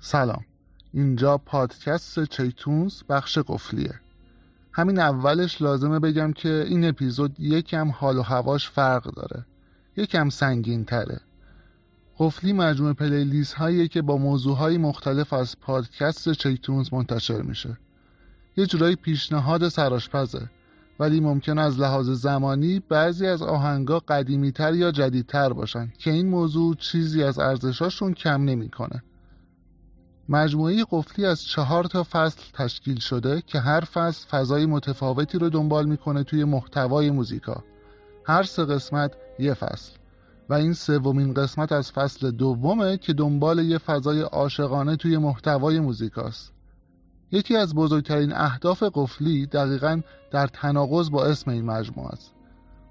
سلام. اینجا پادکست چیتونز بخش قفلیه. همین اولش لازمه بگم که این اپیزود یکم حال و هواش فرق داره. یکم سنگین تره قفلی مجموعه پلیلیست هاییه که با موضوع های مختلف از پادکست چیتونز منتشر میشه. یه جورایی پیشنهاد سراشپزه ولی ممکن از لحاظ زمانی بعضی از آهنگا قدیمیتر یا جدیدتر باشن که این موضوع چیزی از ارزشاشون کم نمی‌کنه. مجموعه قفلی از چهار تا فصل تشکیل شده که هر فصل فضای متفاوتی رو دنبال می‌کنه توی محتوای موزیکا. هر سه قسمت یه فصل و این سومین قسمت از فصل دومه که دنبال یه فضای عاشقانه توی محتوای موزیکاست. یکی از بزرگترین اهداف قفلی دقیقا در تناقض با اسم این مجموعه است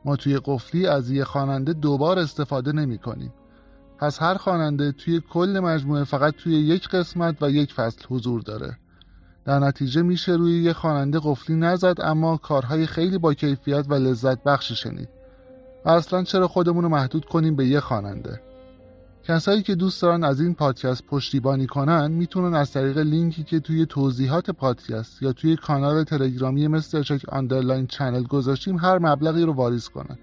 ما توی قفلی از یه خواننده دوبار استفاده نمی کنیم پس هر خواننده توی کل مجموعه فقط توی یک قسمت و یک فصل حضور داره. در نتیجه میشه روی یه خواننده قفلی نزد اما کارهای خیلی با کیفیت و لذت بخشی شنید. و اصلا چرا خودمون رو محدود کنیم به یه خواننده؟ کسایی که دوست دارن از این پادکست پشتیبانی کنن می‌تونن از طریق لینکی که توی توضیحات پادکست یا توی کانال تلگرامی مستر چک underline channel گذاشتیم هر مبلغی رو واریز کنن.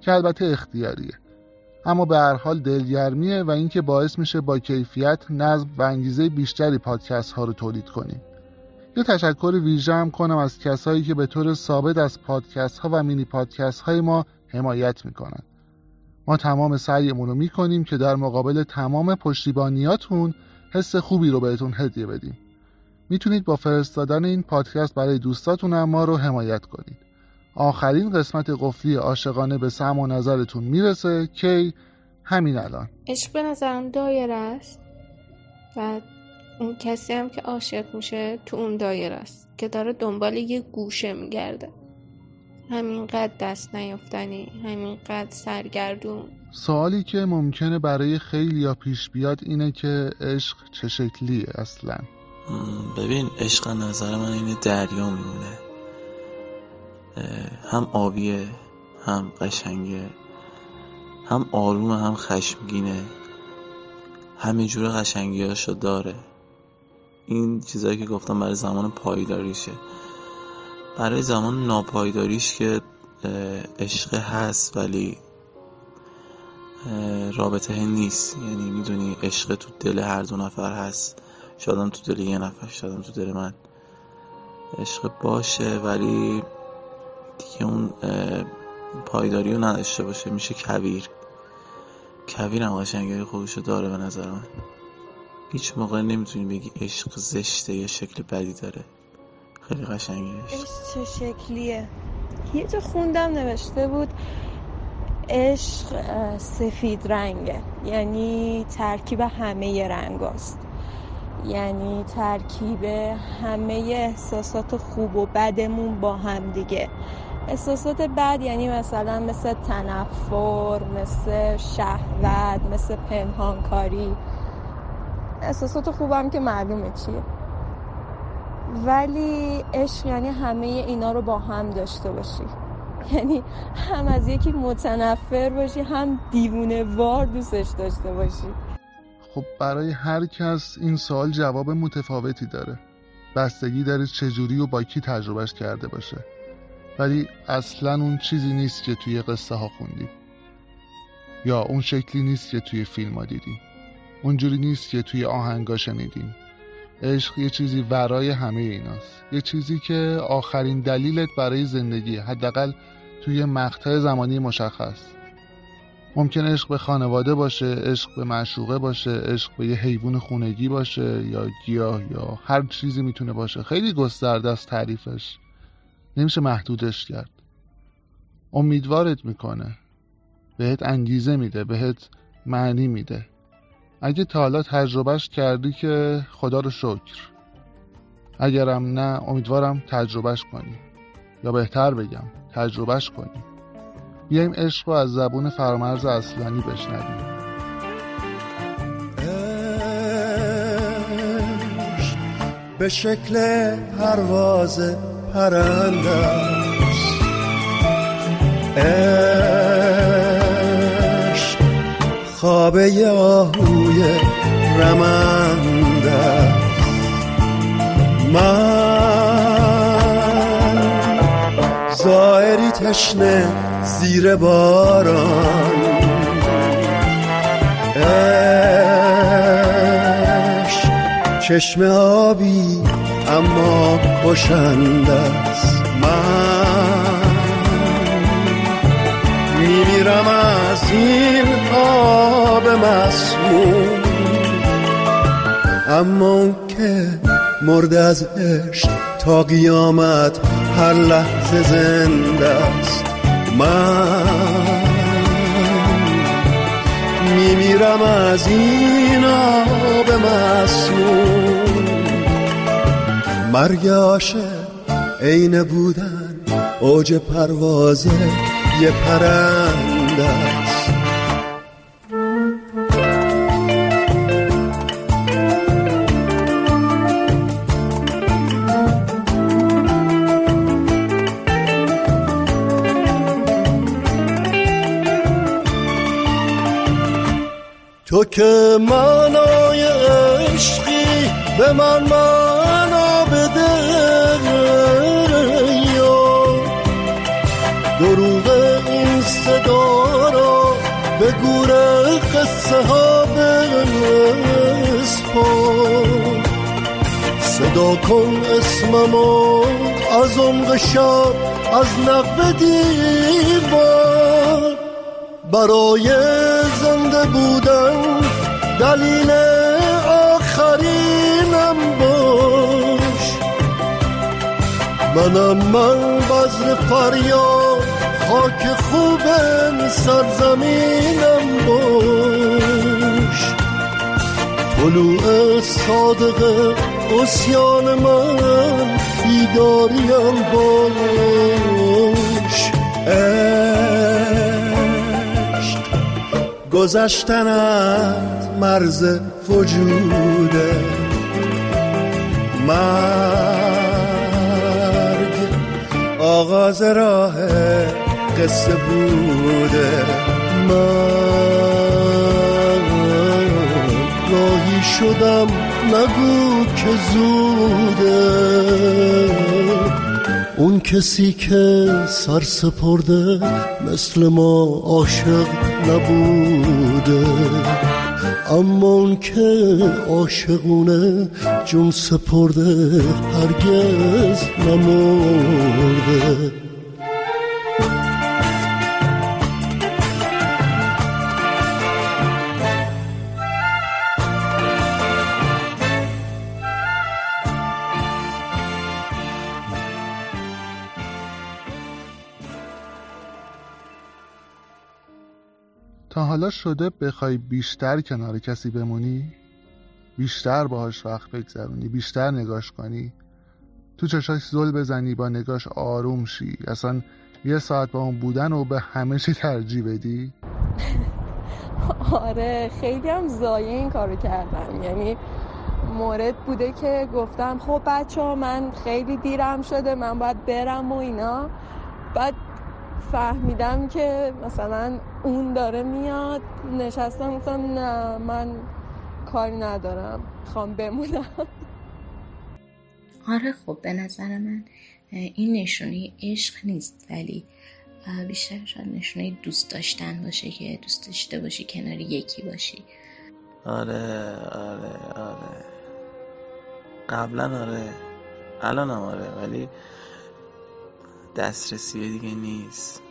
که البته اختیاریه. اما به هر حال دلگرمیه و اینکه باعث میشه با کیفیت نظم و انگیزه بیشتری پادکست ها رو تولید کنیم. یه تشکر ویژه هم کنم از کسایی که به طور ثابت از پادکست ها و مینی پادکست های ما حمایت می‌کنن. ما تمام سعیمون رو می‌کنیم که در مقابل تمام پشتیبانیاتون حس خوبی رو بهتون هدیه بدیم. می‌تونید با فرستادن این پادکست برای دوستاتون ما رو حمایت کنید. آخرین قسمت قفلی عاشقانه به سم و نظرتون می‌رسه که همین الان. عشق به نظرم دایره است و اون کسی هم که عاشق میشه تو اون دایره است که داره دنبال یه گوشه میگرده. همینقدر دست نیافتنی همینقدر سرگردون. سوالی که ممکنه برای خیلی یا پیش بیاد اینه که عشق چه شکلیه اصلا؟ ببین عشق نظر من اینه دریا میمونه. هم آبیه هم قشنگه هم آرومه هم خشمگینه همه جور قشنگیاشو داره. این چیزایی که گفتم برای زمان پایداریشه. برای زمان ناپایداریش که عشق هست ولی رابطه نیست. یعنی می‌دونی عشق تو دل هر دو نفر هست. شادم تو دل یه نفر شادم تو دل من. عشق باشه ولی دیگه اون پایداری رو نداشته باشه. میشه کویر. کویر هم قشنگی خودشو داره به نظر من. هیچ موقع نمی‌تونی بگی عشق زشته یا شکل بدی داره. خیلی قشنگه. چه شکلیه؟ یه جا خوندم نوشته بود عشق سفید رنگه. یعنی ترکیب همه رنگ است یعنی ترکیب همه احساسات خوب و بدمون با هم دیگه. احساسات بد یعنی مثلا مثل تنفر مثل شهوت مثل پنهانکاری. احساسات خوبم که معلومه چیه. ولی عشق یعنی همه اینا رو با هم داشته باشی. یعنی هم از یکی متنفر باشی هم دیوونه وار دوستش داشته باشی. خب برای هر کس این سوال جواب متفاوتی داره. بستگی داره چجوری و با کی تجربهش کرده باشه. ولی اصلا اون چیزی نیست که توی قصه ها خوندی. یا اون شکلی نیست که توی فیلم ها دیدیم اونجوری نیست که توی آهنگا شنیدیم عشق یه چیزی ورای همه ایناست. یه چیزی که آخرین دلیلت برای زندگی حداقل توی مقطع زمانی مشخص. ممکن عشق به خانواده باشه عشق به معشوقه باشه عشق به یه حیوان خونگی باشه یا گیاه یا هر چیزی می‌تونه باشه. خیلی گسترده است تعریفش. نمیشه محدودش کرد. امیدوارت می‌کنه. بهت انگیزه میده بهت معنی میده. اگه تا حالا تجربهش کردی که خدا رو شکر. اگرم نه امیدوارم تجربهش کنی. یا بهتر بگم تجربهش کنی. بیایم عشق رو از زبون فرامرز اصلانی بشنویم. به شکل پرندم عشق خوابه آهوی رمنده من زائری تشنه زیر باران. عشق چشم آبی اما کشنده است من. میمیرم از این آب مسموم. اما که مرد از عشق تا قیامت هر لحظه زنده است من. میمیرم از این آب مسموم. مرگ عاشق عین بودن اوج پروازه یه پرنده است. تو که معنای عشقی به من کن اسممو از عمق شب از نقب دیوار. برای زنده بودن دلیل آخرینم باش. منم من بزر فریاد خاک خوب سرزمینم باش. طلوع صادق اسیان من بیداریم باش گذشتنت مرز وجوده مرگ آغاز راه قصه بوده من راهی شدم نگو که زوده. اون کسی که سر سپرده مثل ما عاشق نبوده. اما اون که عاشقونه جون سپرده هرگز نمرده. حالا شده بخوای بیشتر کنار کسی بمونی؟ بیشتر باهاش وقت بگذرونی بیشتر نگاش کنی؟ تو چشاش زل بزنی با نگاش آروم شی. اصلا یه ساعت با اون بودن و به همه چی ترجیح بدی؟ آره خیلی هم زایه این کارو کردم. یعنی مورد بوده که گفتم خب بچه ها من خیلی دیرم شده من باید برم و اینا. بعد فهمیدم که مثلا اون داره میاد نشستم گفتم نه من کاری ندارم خوام بمونم. آره خب به نظر من این نشونه عشق نیست ولی بیشتر شاید نشونه دوست داشتن باشه که دوست داشته باشی کنار یکی باشی. آره آره آره. قبلا آره الان هم آره ولی دسترسی دیگه نیست.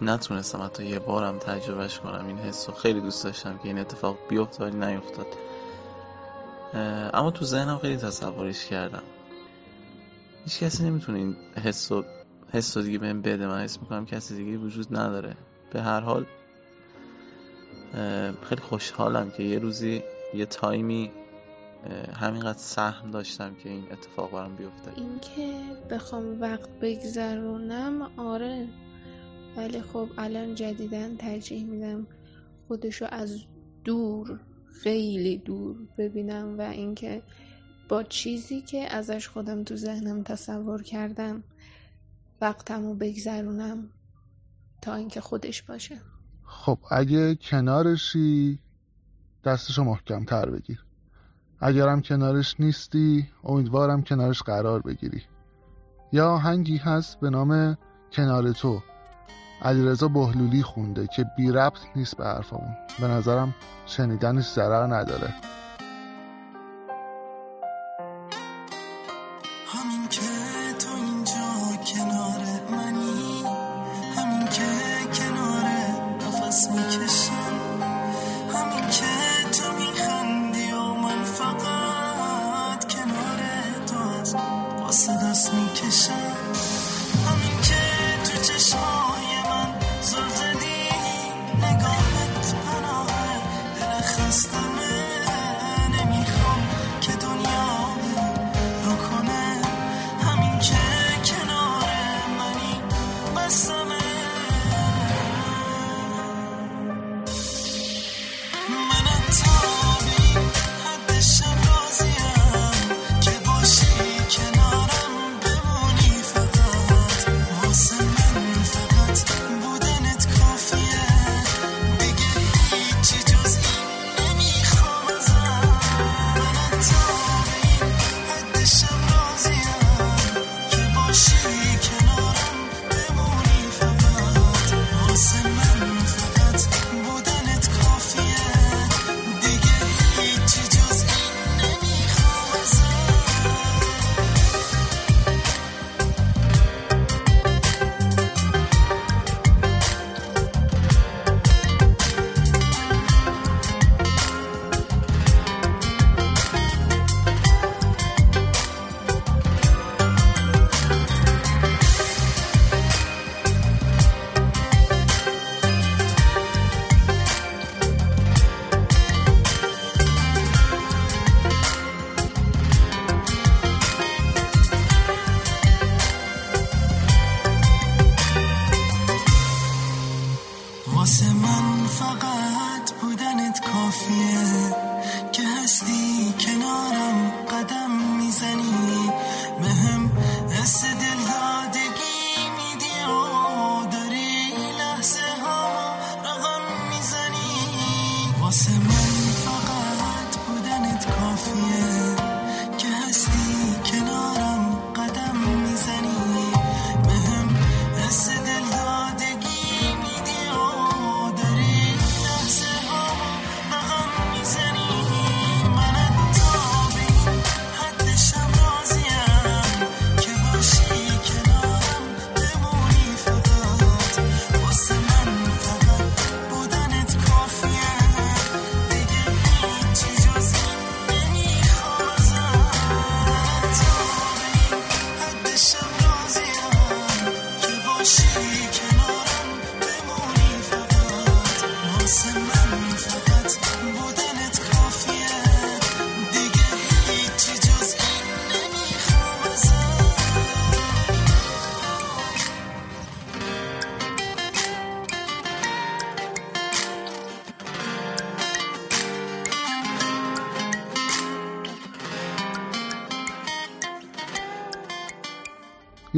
نتونستم حتی یه بارم تجربهش کنم. این حس خیلی دوست داشتم که این اتفاق بیفته ولی نیفتاد. اما تو ذهنم خیلی تصورش کردم. هیچ کسی نمی‌تونه این حس و حس دیگه بهم بده. من حس می‌کنم کسی دیگه وجود نداره. به هر حال خیلی خوشحالم که یه روزی یه تایمی همینقدر سهم داشتم که این اتفاق برام بیفته. اینکه بخوام وقت بگذرونم آره. ولی خب الان جدیدن ترجیح میدم خودشو از دور خیلی دور ببینم و اینکه با چیزی که ازش خودم تو ذهنم تصور کردم وقتمو بگذرونم تا اینکه خودش باشه. خب اگه کنارشی دستشو محکم تر بگیر. اگرم کنارش نیستی امیدوارم کنارش قرار بگیری. یا آهنگی هست به نام کنار تو. علیرضا بهلولی خونده که بی ربط نیست به حرفمون. به نظرم شنیدنش ضرر نداره.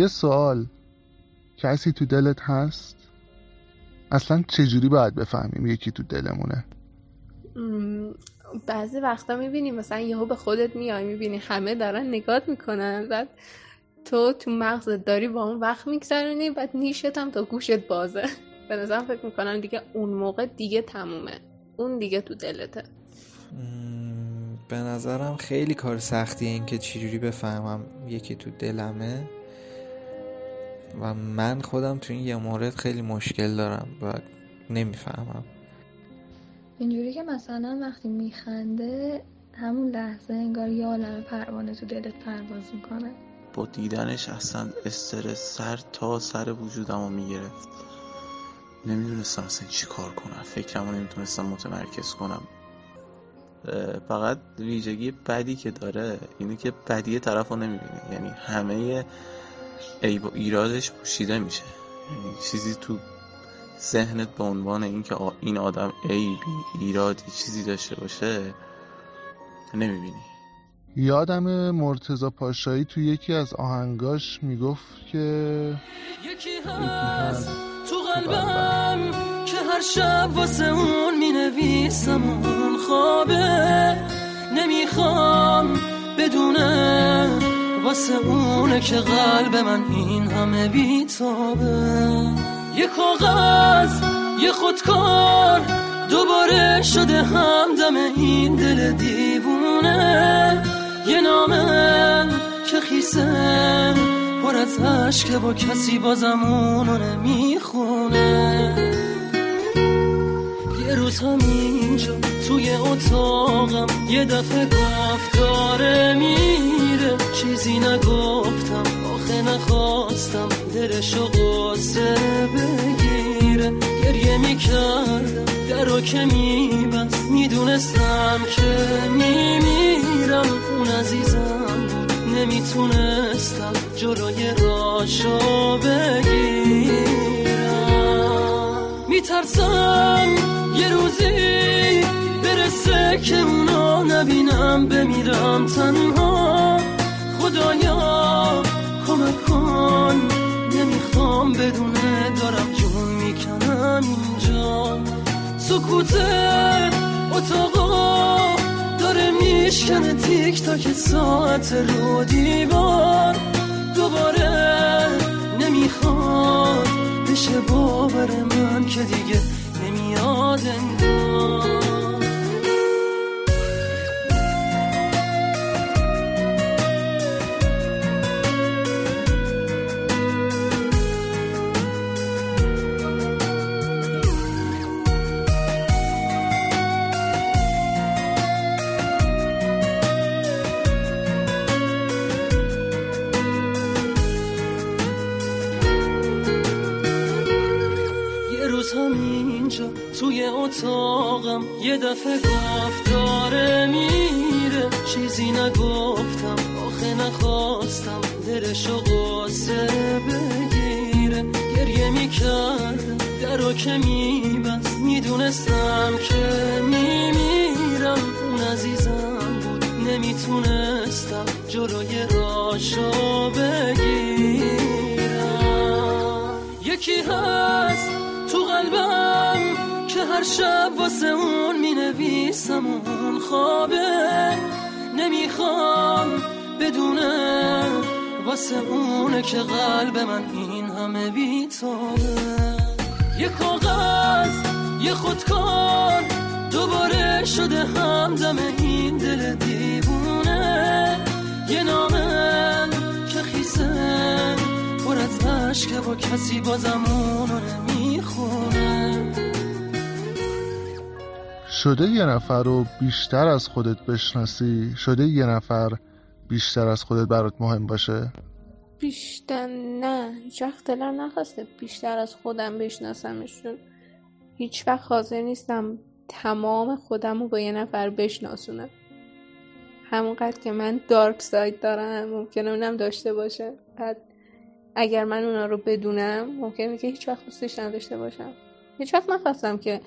یه سوال. کسی تو دلت هست؟ اصلا چجوری باید بفهمیم یکی تو دلمونه؟ بعضی وقتا می‌بینی مثلا یهو به خودت میای می‌بینی همه دارن نگات می‌کنن بعد تو تو مغزت داری با اون وقت میگذرونی بعد نیشت هم تا گوشت بازه. به نظرم فکر می‌کنم دیگه اون موقع دیگه تمومه. اون دیگه تو دلته. به نظرم خیلی کار سختیه این که چجوری بفهمم یکی تو دلمه. و من خودم تو این یه مورد خیلی مشکل دارم و نمی‌فهمم. اینجوری که مثلا وقتی میخنده همون لحظه انگار یه عالم پروانه تو دلت پرواز می‌کنه. با دیدنش اصلا استرس سر تا سر وجودم رو می‌گرفت. نمی‌دونستم اصلا چی کار کنم. فکرم رو نمی‌تونستم متمرکز کنم. فقط ویژگی بدی که داره اینه که بدی طرف رو نمی‌بینی. یعنی همه عیب و ایرادش پوشیده میشه. یعنی چیزی تو ذهنت به عنوان اینکه این آدم عیبی ایرادی چیزی داشته باشه نمی‌بینی. یادم مرتزا پاشایی تو یکی از آهنگاش می‌گفت که یکی هست تو قلبم که هر شب واسه اون می‌نویسم اون خوابه. نمی‌خوام بدونه واسه اونه که قلب من این همه بیتابه یه کاغذ یه خودکار دوباره شده همدم این دل دیوونه. یه نامه که خیسه پر از عشق با کسی بازم اونو نمی‌خونه. یه روز همینجا توی اتاقم. یه دفعه گفت داره میره. چیزی نگفتم آخه نخواستم دلشو قصه بگیره. گریه می‌کردم درو که میبست. می‌دونستم که میمیرم. اون عزیزم بود نمی‌تونستم جلوی راشو بگیرم. میترسم یه روزی برسه که اونا نبینم بمیرم تنها. خدایا کمک کن. نمی‌خوام بدونه دارم جون می‌کنم اینجا. سکوت اتاقا داره میشکنه تیک تاک ساعت رو دیوار. دوباره نمی‌خواد بشه باور من که دیگه نمیاد انگار یه یه دفعه گفت داره میره. چیزی نگفتم آخه نخواستم. دلشو قصه بگیره. گریه می‌کردم درو که میبست. می‌دونستم که میمیرم. اون عزیزم بود نمی‌تونستم جلوی راشو بگیرم. یکی هست هر شب واسه اون می نویسم اون خوابه. نمی‌خوام بدونه واسه اونه که قلب من این همه بیتابه یه کاغذ یه خودکار دوباره شده همدم این دل دیوونه. یه نامه که خیسه پر از عشق با کسی بازم شده یه نفر رو بیشتر از خودت بشناسی؟ شده یه نفر بیشتر از خودت برات مهم باشه؟ بیشتر نه. وقت دلم نخواسته بیشتر از خودم بشناسمشون. هیچ وقت حاضر نیستم تمام خودم رو با یه نفر بشناسونم. همونقدر که من دارک ساید دارم ممکنه اونم داشته باشه. بعد اگر من اونا رو بدونم ممکنه که هیچ وقت دوستش نداشته باشم. هیچ وقت نخواستم که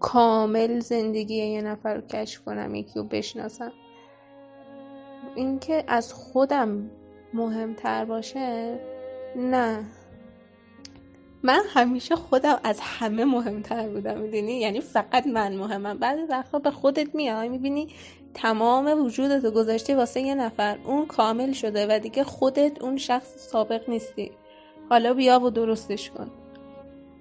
کامل زندگی یه نفر رو کشف کنم یکی رو بشناسم. اینکه از خودم مهمتر باشه نه. من همیشه خودم از همه مهمتر بودم می‌دونی؟ یعنی فقط من مهمم. بعضی وقتا به خودت میای می‌بینی تمام وجودتو گذاشتی واسه یه نفر. اون کامل شده و دیگه خودت اون شخص سابق نیستی. حالا بیا و درستش کن.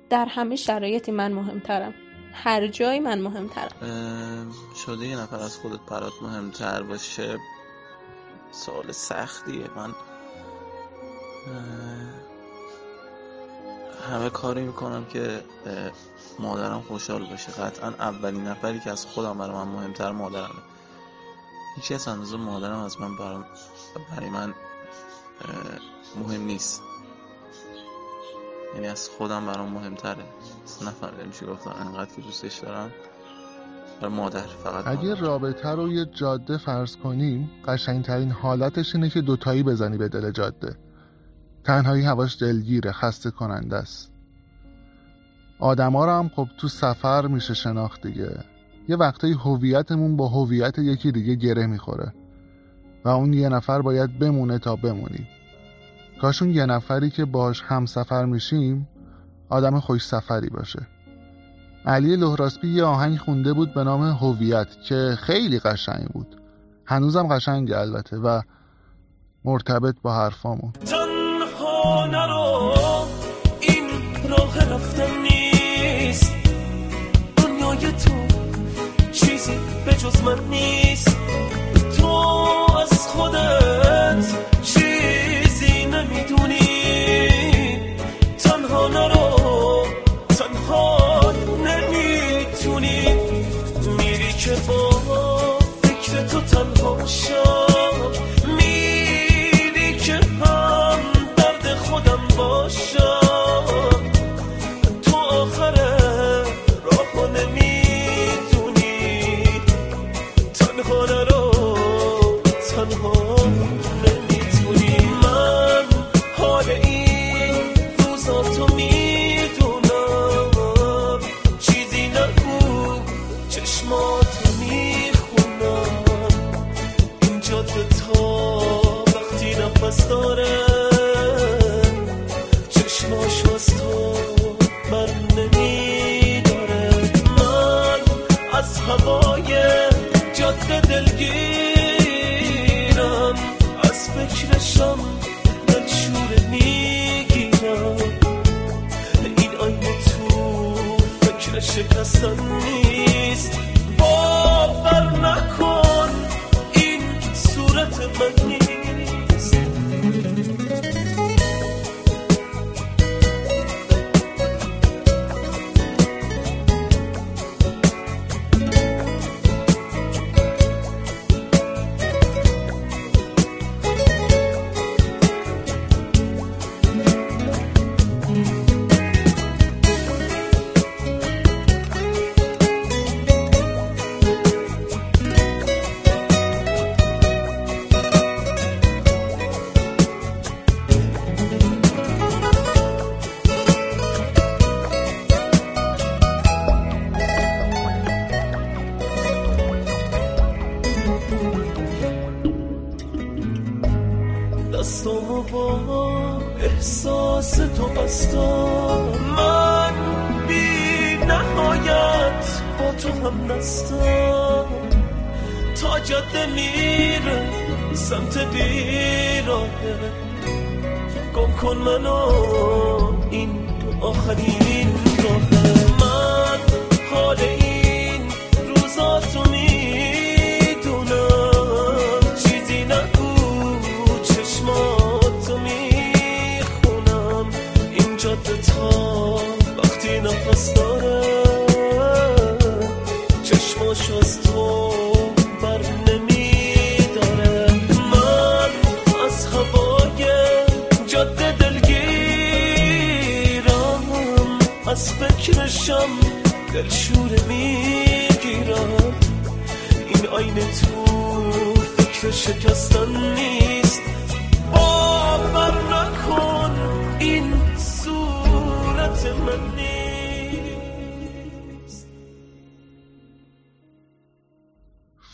در همه شرایطی من مهمترم. هر جایی من مهمترم. شده یه نفر از خودت برات مهمتر باشه؟ سوال سختیه. من همه کاری می‌کنم که مادرم خوشحال باشه. قطعا اولین نفری که از خودم برای من مهمتر مادرمه. هیچ از اندازه مادرم از من برای من مهم نیست. یعنی از خودم برام مهمتره. نفهمیدم چی گفتم؟ انقدر که دوستش دارم. برای مادر فقط. اگه. رابطه رو یه جاده فرض کنیم قشنگترین حالتش اینه که دوتایی بزنی به دل جاده. تنهایی هواش دلگیره خسته کننده است. آدما رو هم خب تو سفر میشه شناخت دیگه. یه وقتایی هویتمون با هویت یکی دیگه گره می‌خوره. و اون یه نفر باید بمونه تا بمونیم کاش اون یه نفری که باش هم سفر میشیم آدم خوش سفری باشه. علی لهراسپی یه آهنگ خونده بود به نام هویت که خیلی قشنگ بود. هنوزم قشنگه البته و مرتبط با حرفامون. تنها نرو این راه رفتن نیست. دنیای تو چیزی به جز من نیست.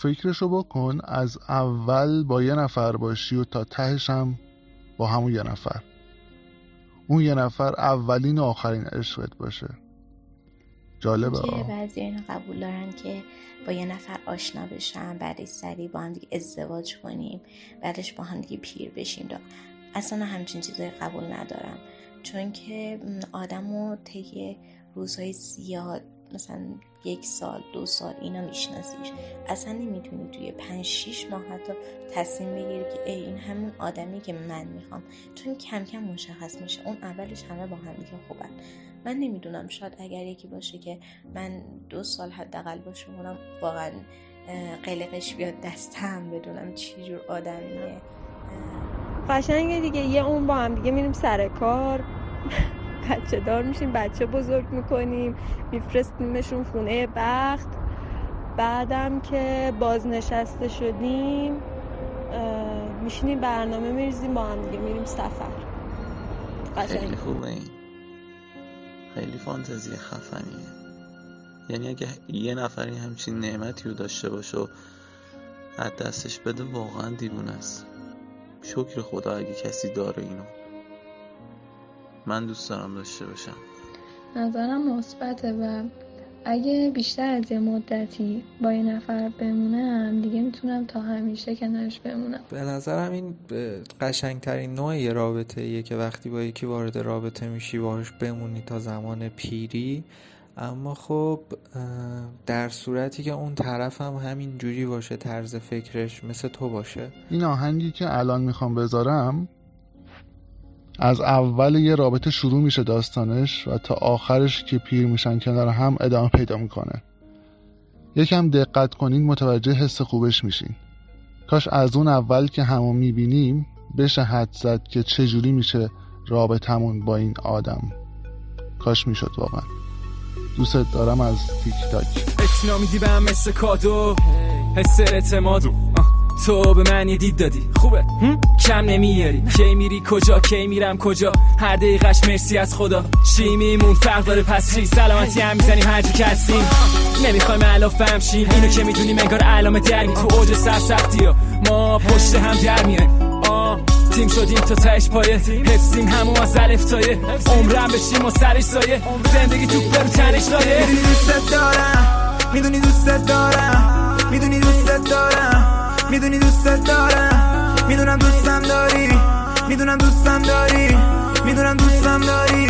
فکرشو بکن از اول با یه نفر باشی و تا تهش هم با همون یه نفر اون یه نفر اولین و آخرین عشقت باشه جالبه که. بعضی اینو قبول دارن که با یه نفر آشنا بشن بعدش سریع با هم دیگه ازدواج کنیم بعدش با هم دیگه پیر بشیم دا. اصلا همچین چیزایی قبول ندارم چون که آدم رو طی روزهای زیاد مثلا یک سال دو سال اینا میشناسیش. اصلا نمی‌تونی توی پنج شیش ماه حتی تصمیم بگیری که ای این همون آدمی که من می‌خوام. چون کم کم مشخص میشه. اون اولش همه با هم دیگه خوبن. من نمی‌دونم شاید اگر یکی باشه که من دو سال حداقل باشه اونم واقعا قلقش بیاد دستم بدونم چی جور آدمیه قشنگه دیگه. یه اون با هم دیگه میریم سر کار. بچه دار میشیم بچه بزرگ می‌کنیم میفرستیمشون خونه بخت. بعدم که بازنشسته شدیم میشینیم برنامه میریزیم با هم دیگه میریم سفر. خیلی خوبه این. خیلی فانتزی خفنیه. یعنی اگه یه نفری همچین نعمتی رو داشته باشه و از دستش بده واقعا دیوونه است. شکر خدا اگه کسی داره اینو. من دوست دارم داشته باشم. نظرم مثبته و اگه بیشتر از یه مدتی با یه نفر بمونم دیگه می‌تونم تا همیشه کنارش بمونم. به نظرم این قشنگترین نوع یه رابطه ایه که وقتی با یکی وارد رابطه میشی باهاش بمونی تا زمان پیری. اما خب در صورتی که اون طرف هم همین جوری باشه طرز فکرش مثل تو باشه. این آهنگی که الان می‌خوام بذارم از اول یه رابطه شروع میشه داستانش و تا آخرش که پیر میشن کنار هم ادامه پیدا می‌کنه. یکم دقت کنین متوجه حس خوبش میشین. کاش از اون اول که همو می‌بینیم بشه حد زد که چجوری میشه رابطمون با این آدم. کاش می‌شد واقعا. دوست دارم از تیک تاک. اسلامی به هم مثل کادو حس اعتمادو. تو به من یه دید دادی. خوبه؟ کم نمیاری. کی میری کجا؟ کی میرم کجا؟ هر دقیقش مرسی از خدا. شیمیمون فرق داره پس چی؟ سلامتی هم می‌زنیم هر که هستیم نمی‌خوایم علاف فهمشیم اینو که می‌دونیم انگار علامه درمی تو اوج سرسختی ها ما پشت هم در میایم تیم شدیم تا تهش پایه. حفظیم همون از الف تایه عمرم بشیم و سرش سایه. زندگی تو برو تنش لایه. می‌دونی دوست دارم. می‌دونی دوست دارم. می‌دونی دوست دارم. می‌دونی دوست دارم می‌دونم دوستم داری. می‌دونم دوستم داری. می‌دونم دوستم داری.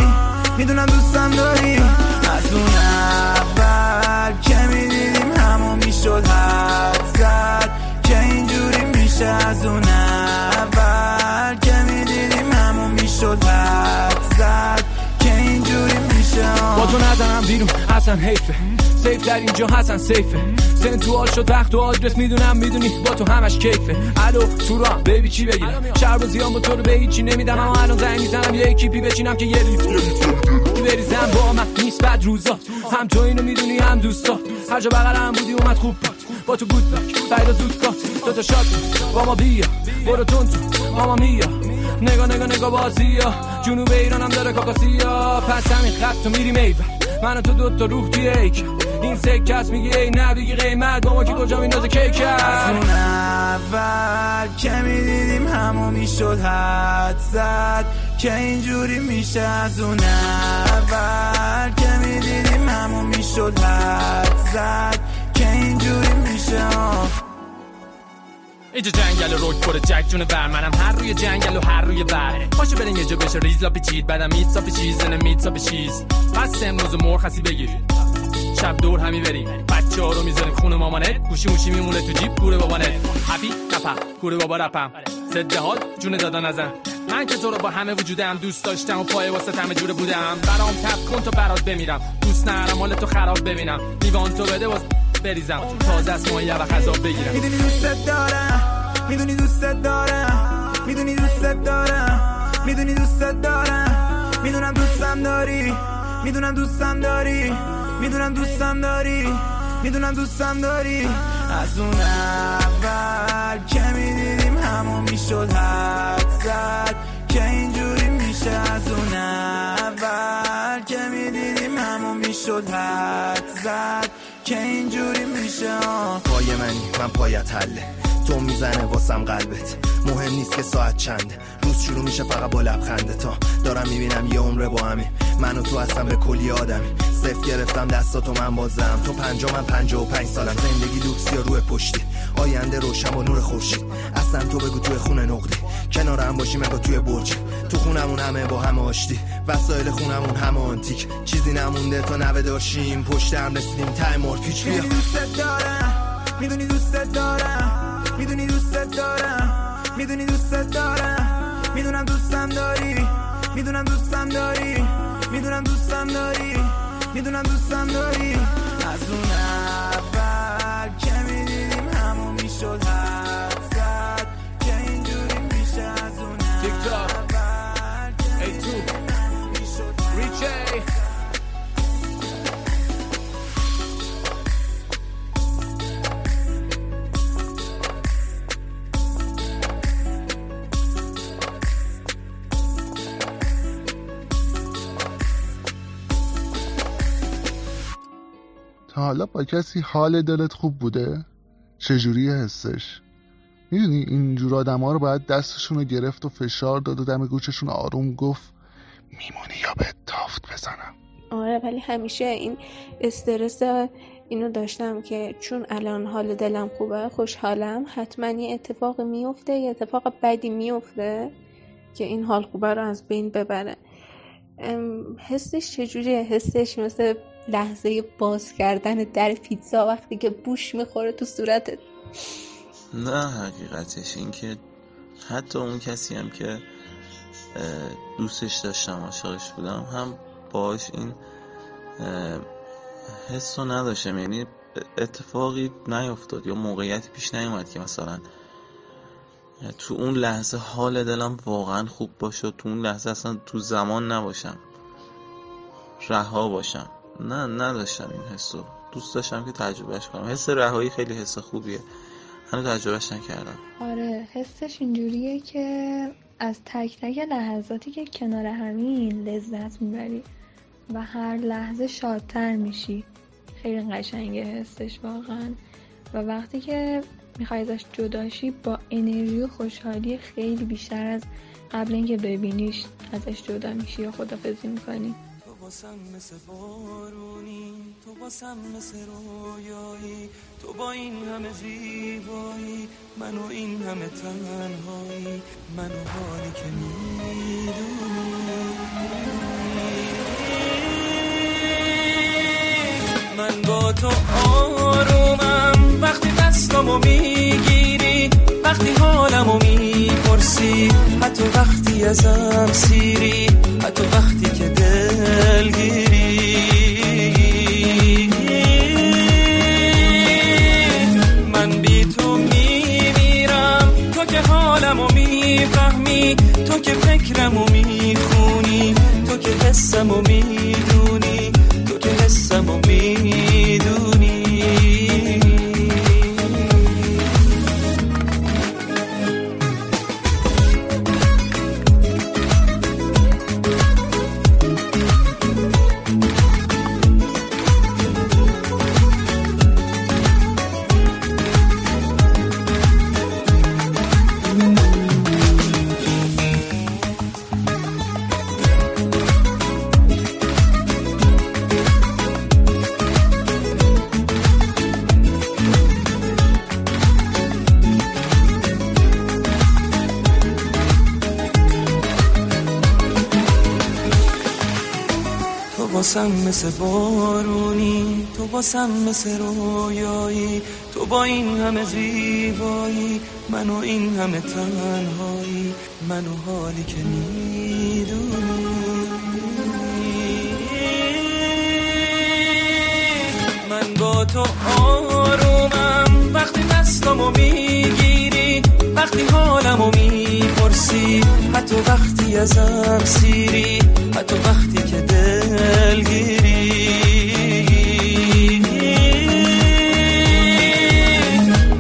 می‌دونم دوستم داری. از اون اول که می‌دیدیم همون می‌شد حد زد. که اینجوری میشه از اون اول که می‌دیدیم همون می‌شد حد زد. که اینجوری با تو نزنم بیرون اصلا حیفه. سیف در اینجا حسن سیفه. سنتوال شد وقت و آدرس می‌دونم می‌دونی با تو همش کیفه. الو تو را بیبی چی بگیرم شهر و زیان با تو رو به هیچی نمیدم. اما الان زنگ می‌زنم یه کیپی بچینم که یه ریف بریزم با من نیست بد روزا. هم تو اینو می‌دونی هم دوستا. هر جا بغلم بودی اومد خوب با تو گود باک فردا زود کات دو تا شات با ما بیا. برو تون تو. ماما میا. نگاه نگاه نگاه بازی ها جنوب ایرانم داره کاکاسیا. پس همین خط تو میری میون من تو دو تا روح توی ایک. این سکس میگی ای نه بگی قیمت. با ما که کجا میندازه کیک از اون اول که می‌دیدیم همو می‌شد حد زد. که اینجوری میشه از اون اول که می‌دیدیم همو می‌شد حد زد. که اینجوری میشه اینجا جنگل روک پر جک جون بر. منم هر روی جنگل و هر روی بر. پاشو بریم یه جا بشه ریز لا پیچید. بعدم میت سا پیچیز زنه میت سا پیچیز پس امروز مرخصی بگیر. شب دور همی بریم. بچه ها رو می‌ذاریم خونه مامانت گوشی موشی میمونه تو جیب کوره بابانت هپی نپا کوره بابا رپم. سده حال جون دادا نزن. من که تو رو با همه وجودم دوست داشتم و پای واسه همه جوره بودم. برام تپ کن تا برات بمیرم. دوست نرم حال تو خراب ببینم. دیوان تو بده واسه بریزم. تازه از مایه و خذاب بگیرم. می‌دونی دوست دارم. می‌دونی دوست دارم. می‌دونی دوست دارم. می‌دونی دوست دارم. می‌دونم دوستم داری. می‌دونم دوستم داری. می‌دونم دوستم داری. می‌دونم دوستم داری. از اون اول که می‌دیدیم همون می‌شد حد زد. که اینجوری میشه از اون اول که می‌دیدیم همون می‌شد حد زد. که اینجوری میشه پای منی من پایت حله تو می‌زنه واسم قلبت. مهم نیست که ساعت چنده. روز شروع میشه فقط با لبخنده تا دارم می‌بینم یه عمره با همین من و تو هستم به کلی آدمی صف گرفتم دستاتو من بازم. تو پنجا من پنجا و پنج سالم. زندگی لوکس یا روی پشتی. آینده روشن با نور خورشید. اصلا تو بگو توی خونه نقدی کنار هم باشیم انگار توی برج. تو خونمون همه با همه آشتی. وسایل خونمون همه آنتیک. چیزی نمونده تا نوه داشتیم. پشت هم رسیدیم تای مار بیا دوست دارم. می‌دونی دوست دارم. می‌دونی دوست دارم. می‌دونی دوست دارم. می‌دونم دوستم داری. می‌دونم دوستم داری. می‌دونم دوستم داری می‌دونم دوستم داری. از اون اول که می‌دیدیم همون می‌شد. حد حالا با کسی حال دلت خوب بوده؟ چجوری حسش؟ می‌دونی اینجور آدم ها رو باید دستشون رو گرفت و فشار داد و دم گوششون آروم گفت میمونی یا به تافت بزنم آره ولی همیشه این استرس اینو داشتم که چون الان حال دلم خوبه خوشحالم حتما یه اتفاق میفته یه اتفاق بدی میفته که این حال خوبه رو از بین ببره حسش چجوریه حسش مثل لحظه باز کردن در پیتزا وقتی که بوش می‌خوره تو صورتت. نه حقیقتش این که حتی اون کسی هم که دوستش داشتم عاشقش بودم هم باش این حس رو نداشتم. یعنی اتفاقی نیفتاد یا موقعیتی پیش نیومد که مثلا تو اون لحظه حال دلم واقعا خوب باشه تو اون لحظه اصلا تو زمان نباشم رها باشم. نه نداشتم این حسو. دوست داشتم که تجربهش کنم. حس رهایی خیلی حس خوبیه. هنوز تجربهش نکردم. آره حسش اینجوریه که از تک تک لحظاتی که کنار همین لذت می‌بری و هر لحظه شادتر میشی. خیلی قشنگه حسش واقعا. و وقتی که می‌خوای ازش جداشی با انرژی و خوشحالی خیلی بیشتر از قبل اینکه ببینیش ازش جدا میشی یا خدافزی می‌کنی. واسم مثل بارونی تو واسم مثل رویایی تو با این همه زیبایی منو این همه تنهایی منو حالی که می‌دونی. من با تو آرومم وقتی دستامو می‌گیری وقتی حالمو می‌پرسی حتی وقتی ازم سیری حتی وقتی که دلگیری. من بی تو میمیرم. تو که حالمو می‌فهمی تو که فکرمو می‌خونی تو که حسمو می‌دونی تو که حسمو مثل بارونی تو واسم مثل رویایی تو با این همه زیبایی منو این همه تنهایی منو حالی که می‌دونی. من با تو آرومم وقتی دستامو می‌گیری وقتی حالمو می‌پرسی حتی وقتی ازم سیری حتی وقتی که دلگیری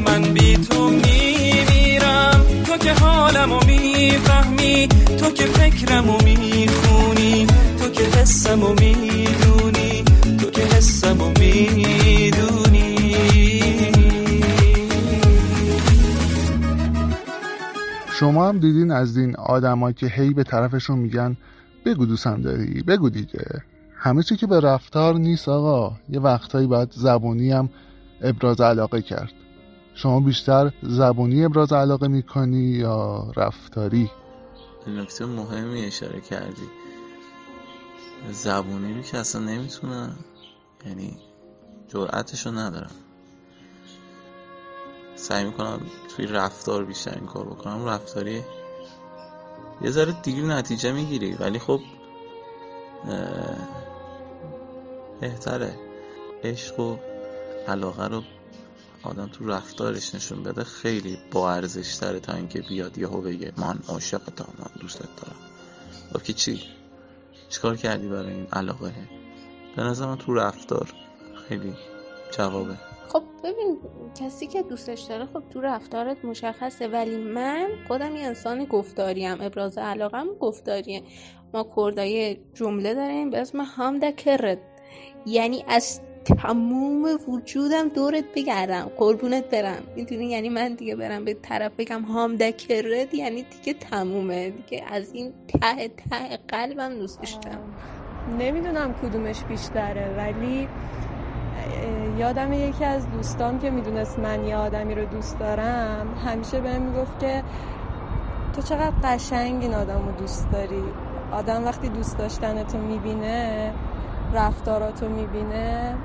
من بی تو میمیرم. تو که حالمو می‌فهمی. تو که فکرمو می‌خونی. تو که حسمو می‌دونی. تو که حسمو می‌دونی. شما هم دیدین از این آدمایی که هی به طرفشون میگن بگو دوستم داری بگو دیگه. همه چی که به رفتار نیست آقا. یه وقتایی باید زبونی هم ابراز علاقه کرد. شما بیشتر زبونی ابراز علاقه می‌کنی یا رفتاری؟ نکته مهمی اشاره کردی. زبونی رو که اصلا نمی‌تونم. یعنی جرأتشو ندارم. سعی می‌کنم توی رفتار بیشتر این کار بکنم. رفتاری یه ذره دیر نتیجه می‌گیری. ولی خب بهتره. عشق و علاقه رو آدم تو رفتارش نشون بده. خیلی با ارزش تره تا اینکه بیاد یهو بگه من عاشقتم من دوستت دارم. که چی؟ چیکار کردی برای این علاقه؟ به نظر من تو رفتار خیلی جوابه. خب ببین کسی که دوستش داره خب تو رفتارت مشخصه. ولی من خودم یه انسان گفتاریم. ابراز علاقم گفتاریه. ما کردای جمله داریم. به اسم همدکرت. یعنی از تموم وجودم دورت بگردم قربونت برم. می‌دونی؟ یعنی من دیگه برم به طرف بگم هامدکرت یعنی دیگه تمومه. دیگه از این ته ته قلبم دوستش دارم نمی‌دونم کدومش بیشتره ولی یادم یکی از دوستام که می‌دونست من یه آدمی رو دوست دارم همیشه بهم می‌گفت که تو چقدر قشنگ این آدم رو دوست داری. آدم وقتی دوست داشتنتو می‌بینه رفتاراتو می‌بینه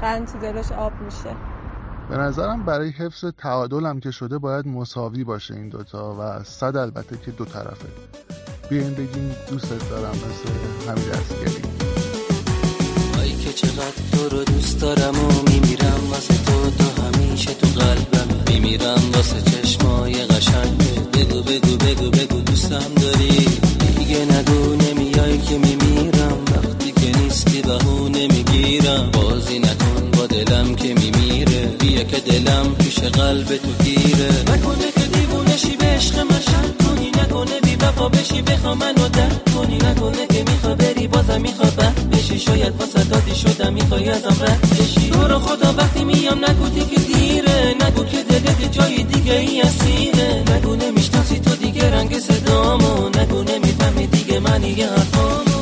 قند تو دلش آب میشه. به نظرم برای حفظ تعادل هم که شده باید مساوی باشه این دوتا و صد البته که دو طرفه. بیاین بگیم دوستت دارم مثل همین دستگری ای که چقدر تو رو دوست دارم و میمیرم واسه تو تو همیشه تو قلبم میمیرم. واسه چشمای قشنگه بگو بگو بگو بگو دوستم داری. دیگه نگو نمیای که میمیرم می‌گیرم بازی نکن با دلم که میمیره. بیا که دلم پیش قلب تو گیره. نکنه که دیوونشی به عشق من کنی. نکنه بی وفا بشی بخوا منو درد کنی. نکنه که میخوا بری بازم میخوا بشی. شاید واسه دادی شدم می‌خوای ازم رد بشی. تو رو خدا وقتی میام نگو که دیره. نگو که دلت جای دیگه ای اسیره. نگو نمی‌شناسی تو دیگه رنگ صدامو. نگو نمی‌فهمی دیگه منی یه حرفامو.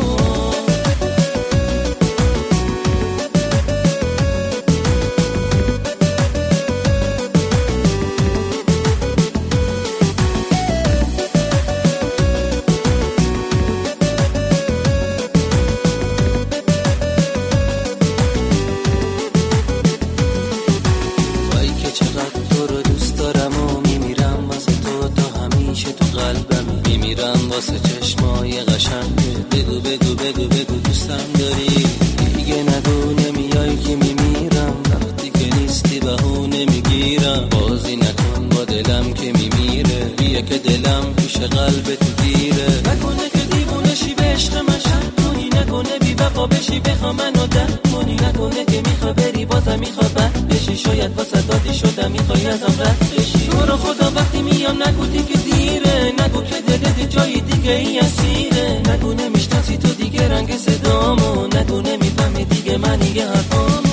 بخوا منو درد کنی. نکنه که میخوا بری بازم میخوا بد بشی. شاید واسه دادی شدم می‌خوای ازم رد بشی. تو رو خدا وقتی میام نگو که دیره. نگو که دلت جای دیگه ای اسیره. نگو نمی‌شناسی تو دیگه رنگ صدامو. نگو نمی‌فهمی دیگه من یه حرفامو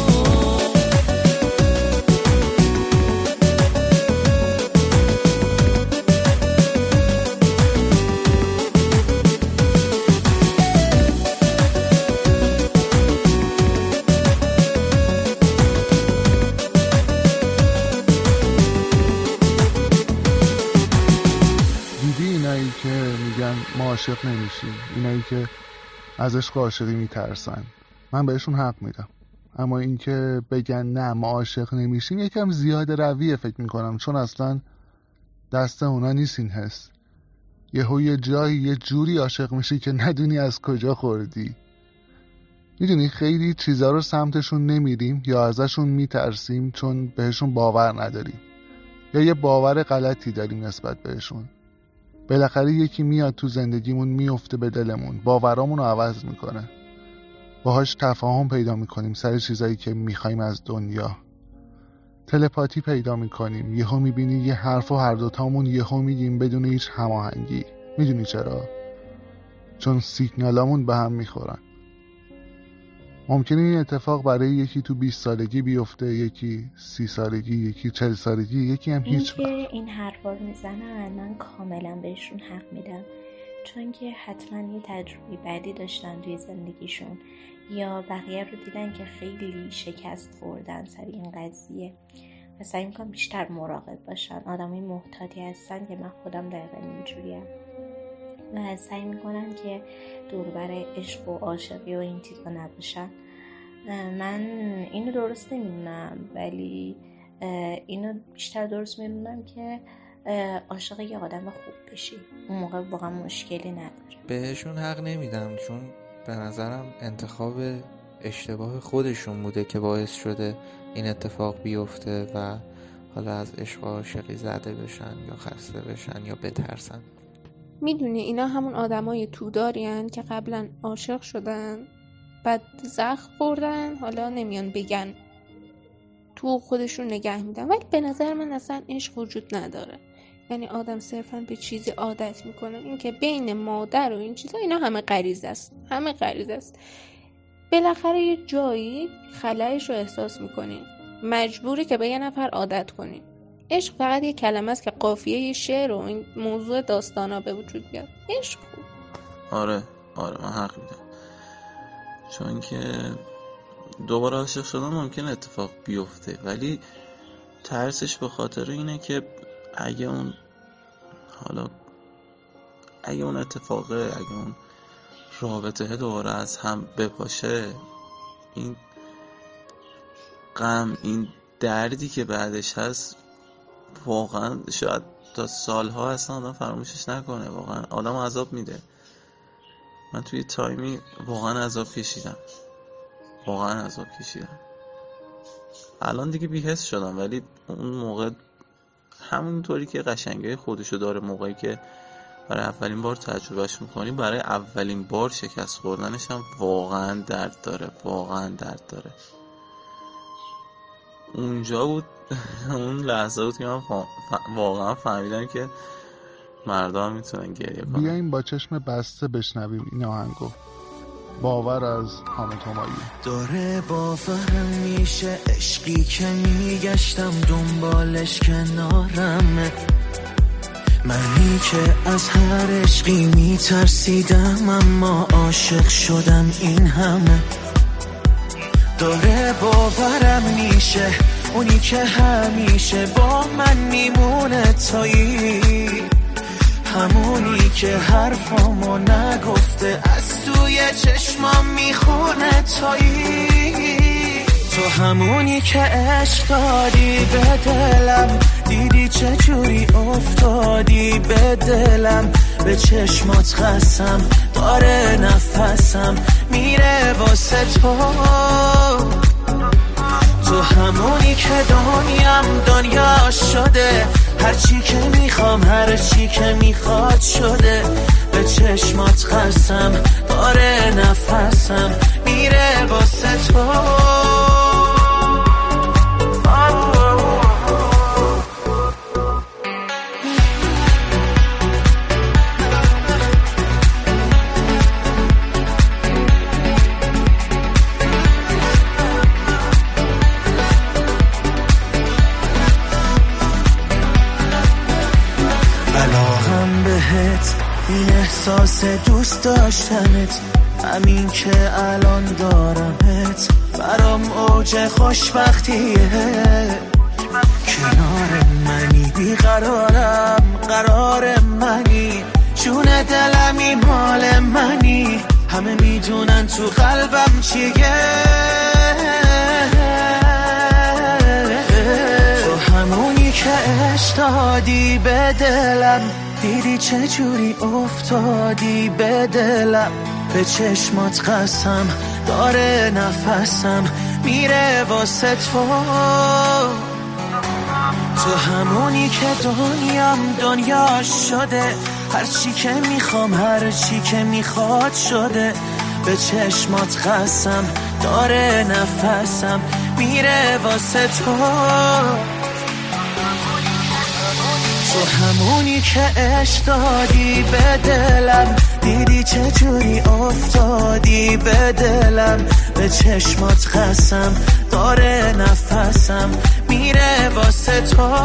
عاشق نمیشیم اینایی که از عشق عاشقی میترسن. من بهشون حق میدم. اما اینکه بگن نه ما عاشق نمیشیم یکم زیاد رویه فکر می‌کنم. چون اصلا دست اونا نیست این حس. یهو یه جایی یه جوری عاشق میشی که ندونی از کجا خوردی. می‌دونی خیلی چیزا رو سمتشون نمیریم یا ازشون میترسیم چون بهشون باور نداریم. یا یه باور غلطی داریم نسبت بهشون. بالاخره یکی میاد تو زندگیمون میفته به دلمون. باورامون رو عوض می‌کنه. باهاش تفاهم پیدا می‌کنیم سر چیزایی که می‌خوایم از دنیا. تلپاتی پیدا می‌کنیم. یهو می‌بینی یه حرف و هر دوتامون یهو میگیم بدون هیچ هماهنگی. می‌دونی چرا؟ چون سیگنالامون به هم می‌خورن. ممکنه این اتفاق برای یکی تو 20 سالگی بیفته یکی سی سالگی یکی چل سالگی یکی هم هیچ اینکه این حرفا رو می‌زنن من کاملا بهشون حق میدم. چون که حتما یه تجربه بعدی داشتن توی زندگیشون. یا بقیه رو دیدن که خیلی شکست خوردن سر این قضیه. و سعی می‌کنم بیشتر مراقب باشن. آدمای محتاطی هستن که من خودم دقیقا اینجوریم. و سعی می‌کنن که دوربر عشق و عاشقی و این چیزا نباشن من اینو درست نمی‌دونم ولی اینو بیشتر درست می‌دونم که عاشق یه آدم خوب بشی. اون موقع واقعا مشکلی نداره. بهشون حق نمیدم چون به نظرم انتخاب اشتباه خودشون بوده که باعث شده این اتفاق بیفته و حالا از عشق و عاشقی زده بشن یا خسته بشن یا بترسن. می‌دونی اینا همون آدمای توداری که قبلا عاشق شدن بعد زخم خوردن حالا نمیان بگن. تو خودشون نگه میدن ولی به نظر من اصلا عشق وجود نداره. یعنی آدم صرفا به چیزی عادت می‌کنه. اینکه بین مادر و این چیزا اینا همه غریزه است. همه غریزه است. بالاخره یه جایی خلایش رو احساس می‌کنی. مجبوری که به یه نفر عادت کنی. عشق فقط یه کلمه است که قافیه یه شعر و این موضوع داستانا به وجود بیاد. عشق خوب آره آره من حق میدم. چون که دوباره عاشق شدن ممکن اتفاق بیفته ولی ترسش به خاطر اینه که اگه اون حالا اگه اون اتفاقه اگه اون رابطه دوباره از هم بپاشه این غم این دردی که بعدش هست واقعا شاید تا سالها اصلا آدم فراموشش نکنه واقعا آدم عذاب میده. من توی تایمی واقعا عذاب کشیدم. واقعا عذاب کشیدم. الان دیگه بیهست شدم ولی اون موقع همونطوری که قشنگه خودشو داره موقعی که برای اولین بار تجربهش می‌کنی برای اولین بار شکست خوردنش هم واقعا درد داره واقعا درد داره. اونجا بود. اون لحظه بود که من واقعا فهمیدم که مردم می‌تونن گریه کنن. بیایم با چشم بسته بشنویم این آهنگو. باور از همه داره باورم میشه عشقی که میگشتم دنبالش کنارم. منی که از هر عشقی میترسیدم اما عاشق شدم این همه. داره باورم میشه. اونی که همیشه با من میمونه تایی همونی که حرفامو نگفته از توی چشمام می‌خونه تایی تو همونی که عشق دادی به دلم. دیدی چجوری افتادی به دلم. به چشمات خسم داره نفسم میره واسه تو. تو همونی که دنیام دنیا شده. هرچی که می‌خوام هرچی که می‌خواد شده. به چشمات خسم داره نفسم. دلم. دیدی چه جوری افتادی به دلم؟ به چشمات قسم داره نفسم میره واسه تو. تو همونی که دنیام دنیا شده. هرچی که می‌خوام هرچی که می‌خواد شده. به چشمات قسم داره نفسم میره واسه تو. همونی که عشق دادی به دلم. دیدی چجوری افتادی به دلم. به چشمات خسم داره نفسم. میره واسه تو.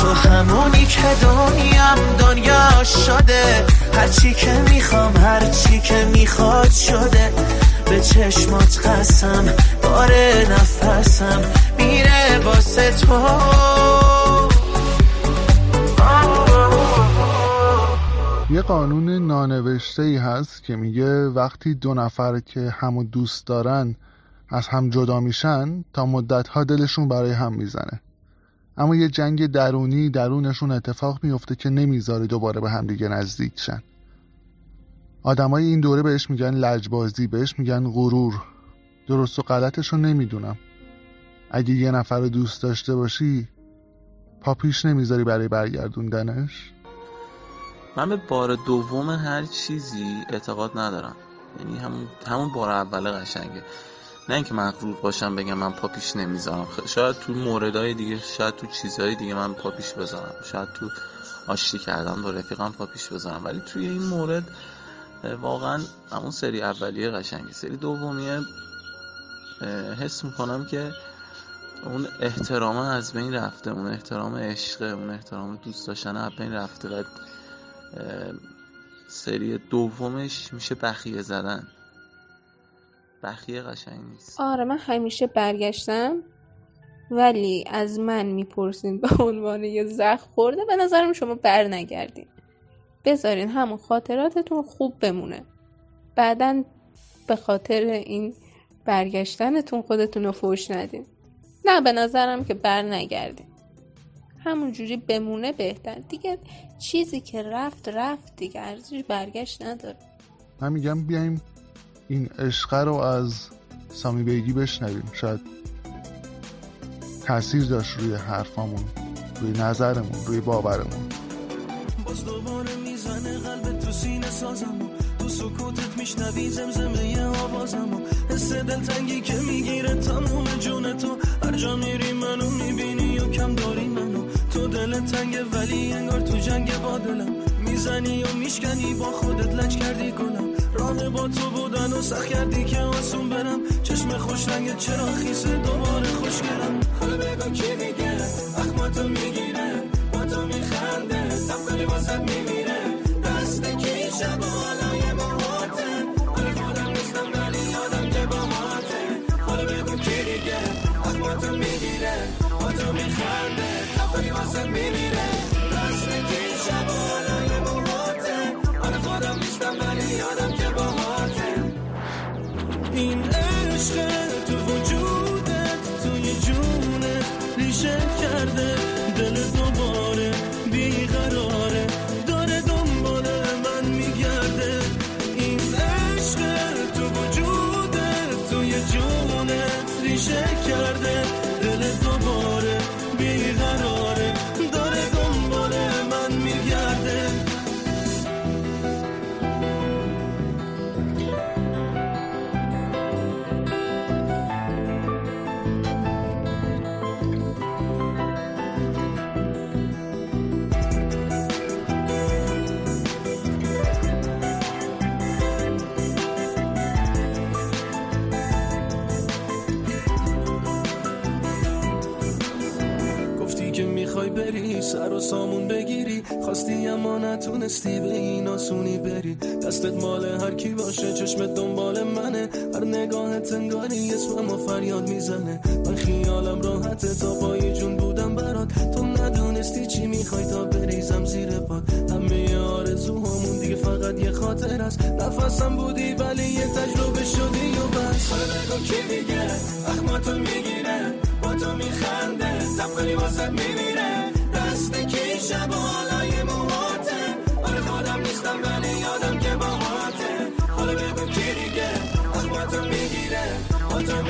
تو همونی که دنیام دنیا شده. هرچی که می‌خوام هرچی که می‌خواد شده. به چشمات قسم داره نفسم. میره واسه تو. یه قانون نانوشته ای هست که میگه وقتی دو نفر که همو دوست دارن از هم جدا میشن تا مدت ها دلشون برای هم می‌زنه. اما یه جنگ درونی درونشون اتفاق میفته که نمی‌ذاره دوباره به همدیگه نزدیک شن. آدمای این دوره بهش میگن لجبازی بهش میگن غرور. درست و غلطش رو نمی‌دونم. اگه یه نفر رو دوست داشته باشی پا پیش نمی‌ذاری برای برگردوندنش. من به بار دوم هر چیزی اعتقاد ندارم. یعنی همون همون بار اول قشنگه. نه اینکه مغرور باشم بگم من پا پیش نمی‌ذارم. شاید تو موردهای دیگه شاید تو چیزهای دیگه من پا پیش بذارم. شاید تو آشتی کردم با رفیقم پا پیش بذارم. ولی توی این مورد واقعا همون سری اولیه قشنگه. سری دومیه حس می‌کنم که اون احترام از بین رفته اون احترام عشقه اون احترام دوست داشتن از بین رفته و سری دومش میشه بخیه زدن. بخیه قشنگ نیست. آره من همیشه برگشتم ولی از من می‌پرسین به عنوان یه زخ خورده به نظرم شما بر نگردین. بذارین همون خاطراتتون خوب بمونه. بعدا به خاطر این برگشتنتون خودتون رو فوش ندین. نه به نظرم که بر نگردین. همونجوری بمونه بهتر. دیگه چیزی که رفت رفت دیگه ارزش برگشت نداره. من میگم بیایم این عشقه رو از سامی بیگی بشنویم. شاید تاثیر داشت روی حرفامون روی نظرمون روی باورمون. باز دوباره می‌زنه قلب تو سینه سازم تو سکوتت میشنوی زمزمه یه آوازم حس دلتنگی که می‌گیره تموم جون تو. هر جا میری منو می‌بینی و کم داری تو دل تنگه ولی انگار تو جنگ با دلم می‌زنی و میشکنی با خودت لج کردی گلم. راه با تو بودن و سخت کردی که آسون برم. چشم خوش رنگ چرا خیسه دوباره خوشگلم حالا بگو کی میگه؟ اخماتو می‌گیره با تو میخنده. تفکاری واسد میمیره واسد میمیره کی شب و حالای ولی یادم که با این عشق سامون بگیری. خواستی اما نتونستی به این آسونی بری. دستت مال هر کی باشه چشمت دنبال منه. هر نگاهت انگاری اسمم و فریاد می‌زنه. من خیالم راحته تا پای جون بودم برات. تو ندونستی چی می‌خوای تا بریزم زیر پات همه آرزوهامون دیگه فقط یه خاطر است. نفسم بودی ولی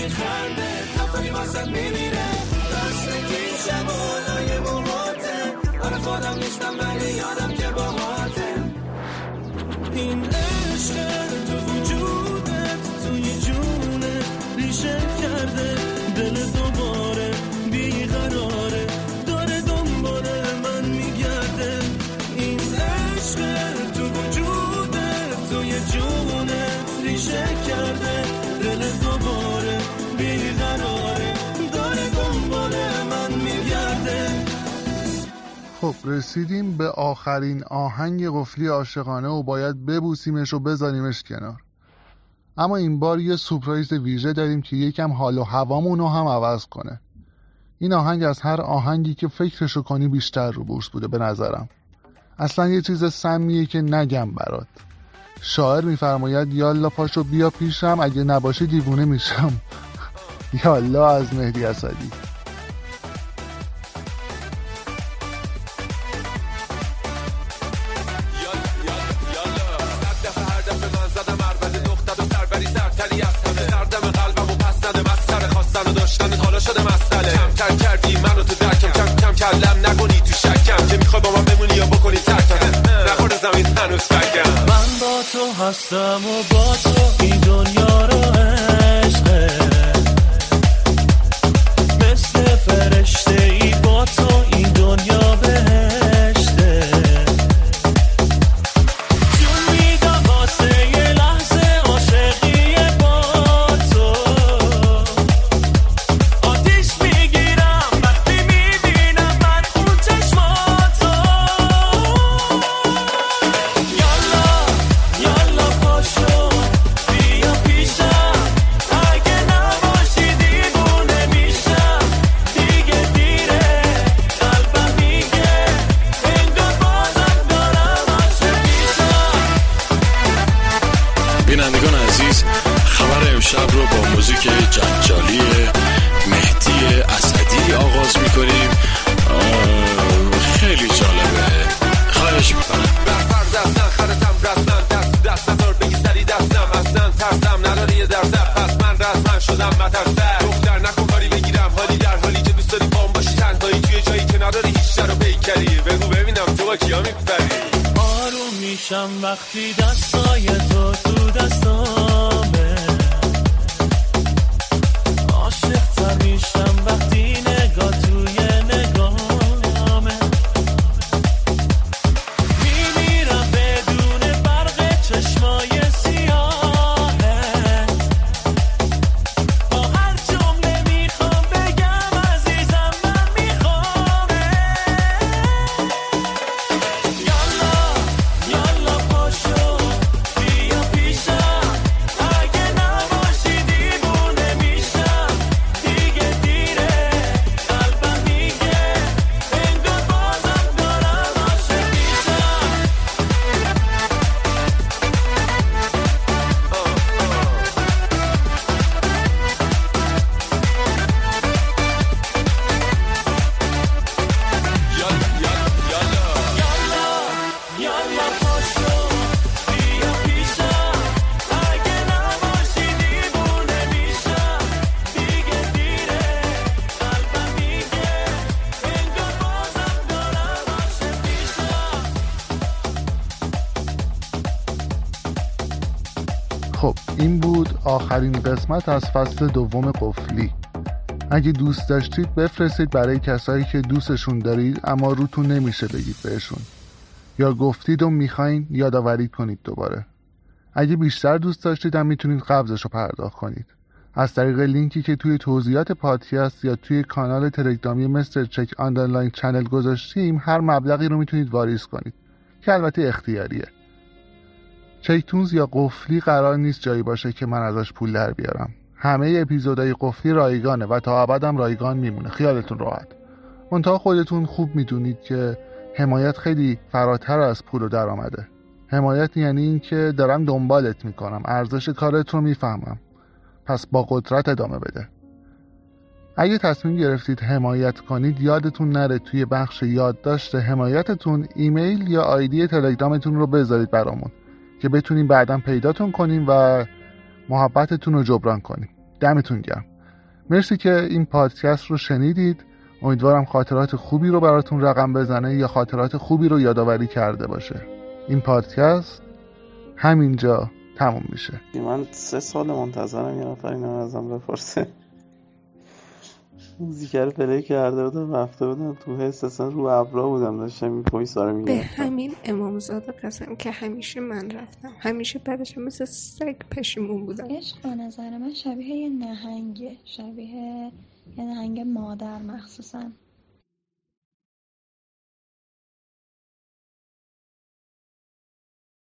میخنده تفکری واسد میمیره دست کی شب و حالای موهاته آره خودم نیستم ولی یادم که با هاته این عشق تو وجودت توی جونت ریشه رسیدیم به آخرین آهنگ قفلی عاشقانه و باید ببوسیمش و بذاریمش کنار. اما این بار یه سپرایز ویژه داریم که یکم حال و هوامون رو هم عوض کنه. این آهنگ از هر آهنگی که فکرشو کنی بیشتر رو بورس بوده به نظرم. اصلا یه چیز سمیه که نگم برات. شاعر میفرماید یالا پاشو بیا پیشم اگه نباشی دیوونه میشم. یالا از مهدی اسدی. کمتر کردی منو تو درکم. کم کم کلم نکنی تو شکم. که می‌خوای با من بمونی یا بکنی ترکم نخورده زمین هنوز فکم من با تو هستم و با تو این دنیا رو عشقه. مثل فرشته ای با تو شدم مترسر دختر نکن کاری بگیرم. حالی در حالی که دوست داری بام باشی تنهایی توی جایی که نداری هیچ رو پیکری. بگو ببینم تو با کیا میپری. آروم میشم وقتی دستای تو تو دستامه. عاشق میشم وقتی آخرین قسمت از فصل دوم قفلی. اگه دوست داشتید بفرستید برای کسایی که دوستشون دارید اما روتون نمیشه بگید بهشون. یا گفتید و می‌خواین یادآوری کنید دوباره. اگه بیشتر دوست داشتید هم می‌تونید قبضش رو پرداخت کنید. از طریق لینکی که توی توضیحات پادکست یا توی کانال تلگرامی مستر چک underline channel گذاشتیم هر مبلغی رو می‌تونید واریز کنید که البته اختیاریه. چیتونز یا قفلی قرار نیست جایی باشه که من ازش پول در بیارم. همه اپیزودهای قفلی رایگانه و تا ابدم رایگان میمونه. خیالتون راحت. منتها خودتون خوب می‌دونید که حمایت خیلی فراتر از پول و درآمده حمایت یعنی اینکه دارم دنبالت می‌کنم. ارزش کارت رو می‌فهمم. پس با قدرت ادامه بده. اگه تصمیم گرفتید حمایت کنید یادتون نره توی بخش یادداشت حمایتتون ایمیل یا آیدی تلگرامتون رو بذارید برامون. که بتونیم بعدا پیداتون کنیم و محبتتون رو جبران کنیم. دمتون گرم. مرسی که این پادکست رو شنیدید. امیدوارم خاطرات خوبی رو براتون رقم بزنه یا خاطرات خوبی رو یادآوری کرده باشه. این پادکست همینجا تموم میشه. من سه سال منتظرم یه نفر اینو ازم بپرسه. موزیک رو play کرده بودم رفته بودم تو حس اصلا رو ابرا بودم. داشتم این voice رو به همین امامزاده قسم که همیشه من رفتم. همیشه بعدش مثل سگ پشیمون بودم. عشق به نظر من شبیه یه نهنگه. شبیه یه نهنگ مادر مخصوصا.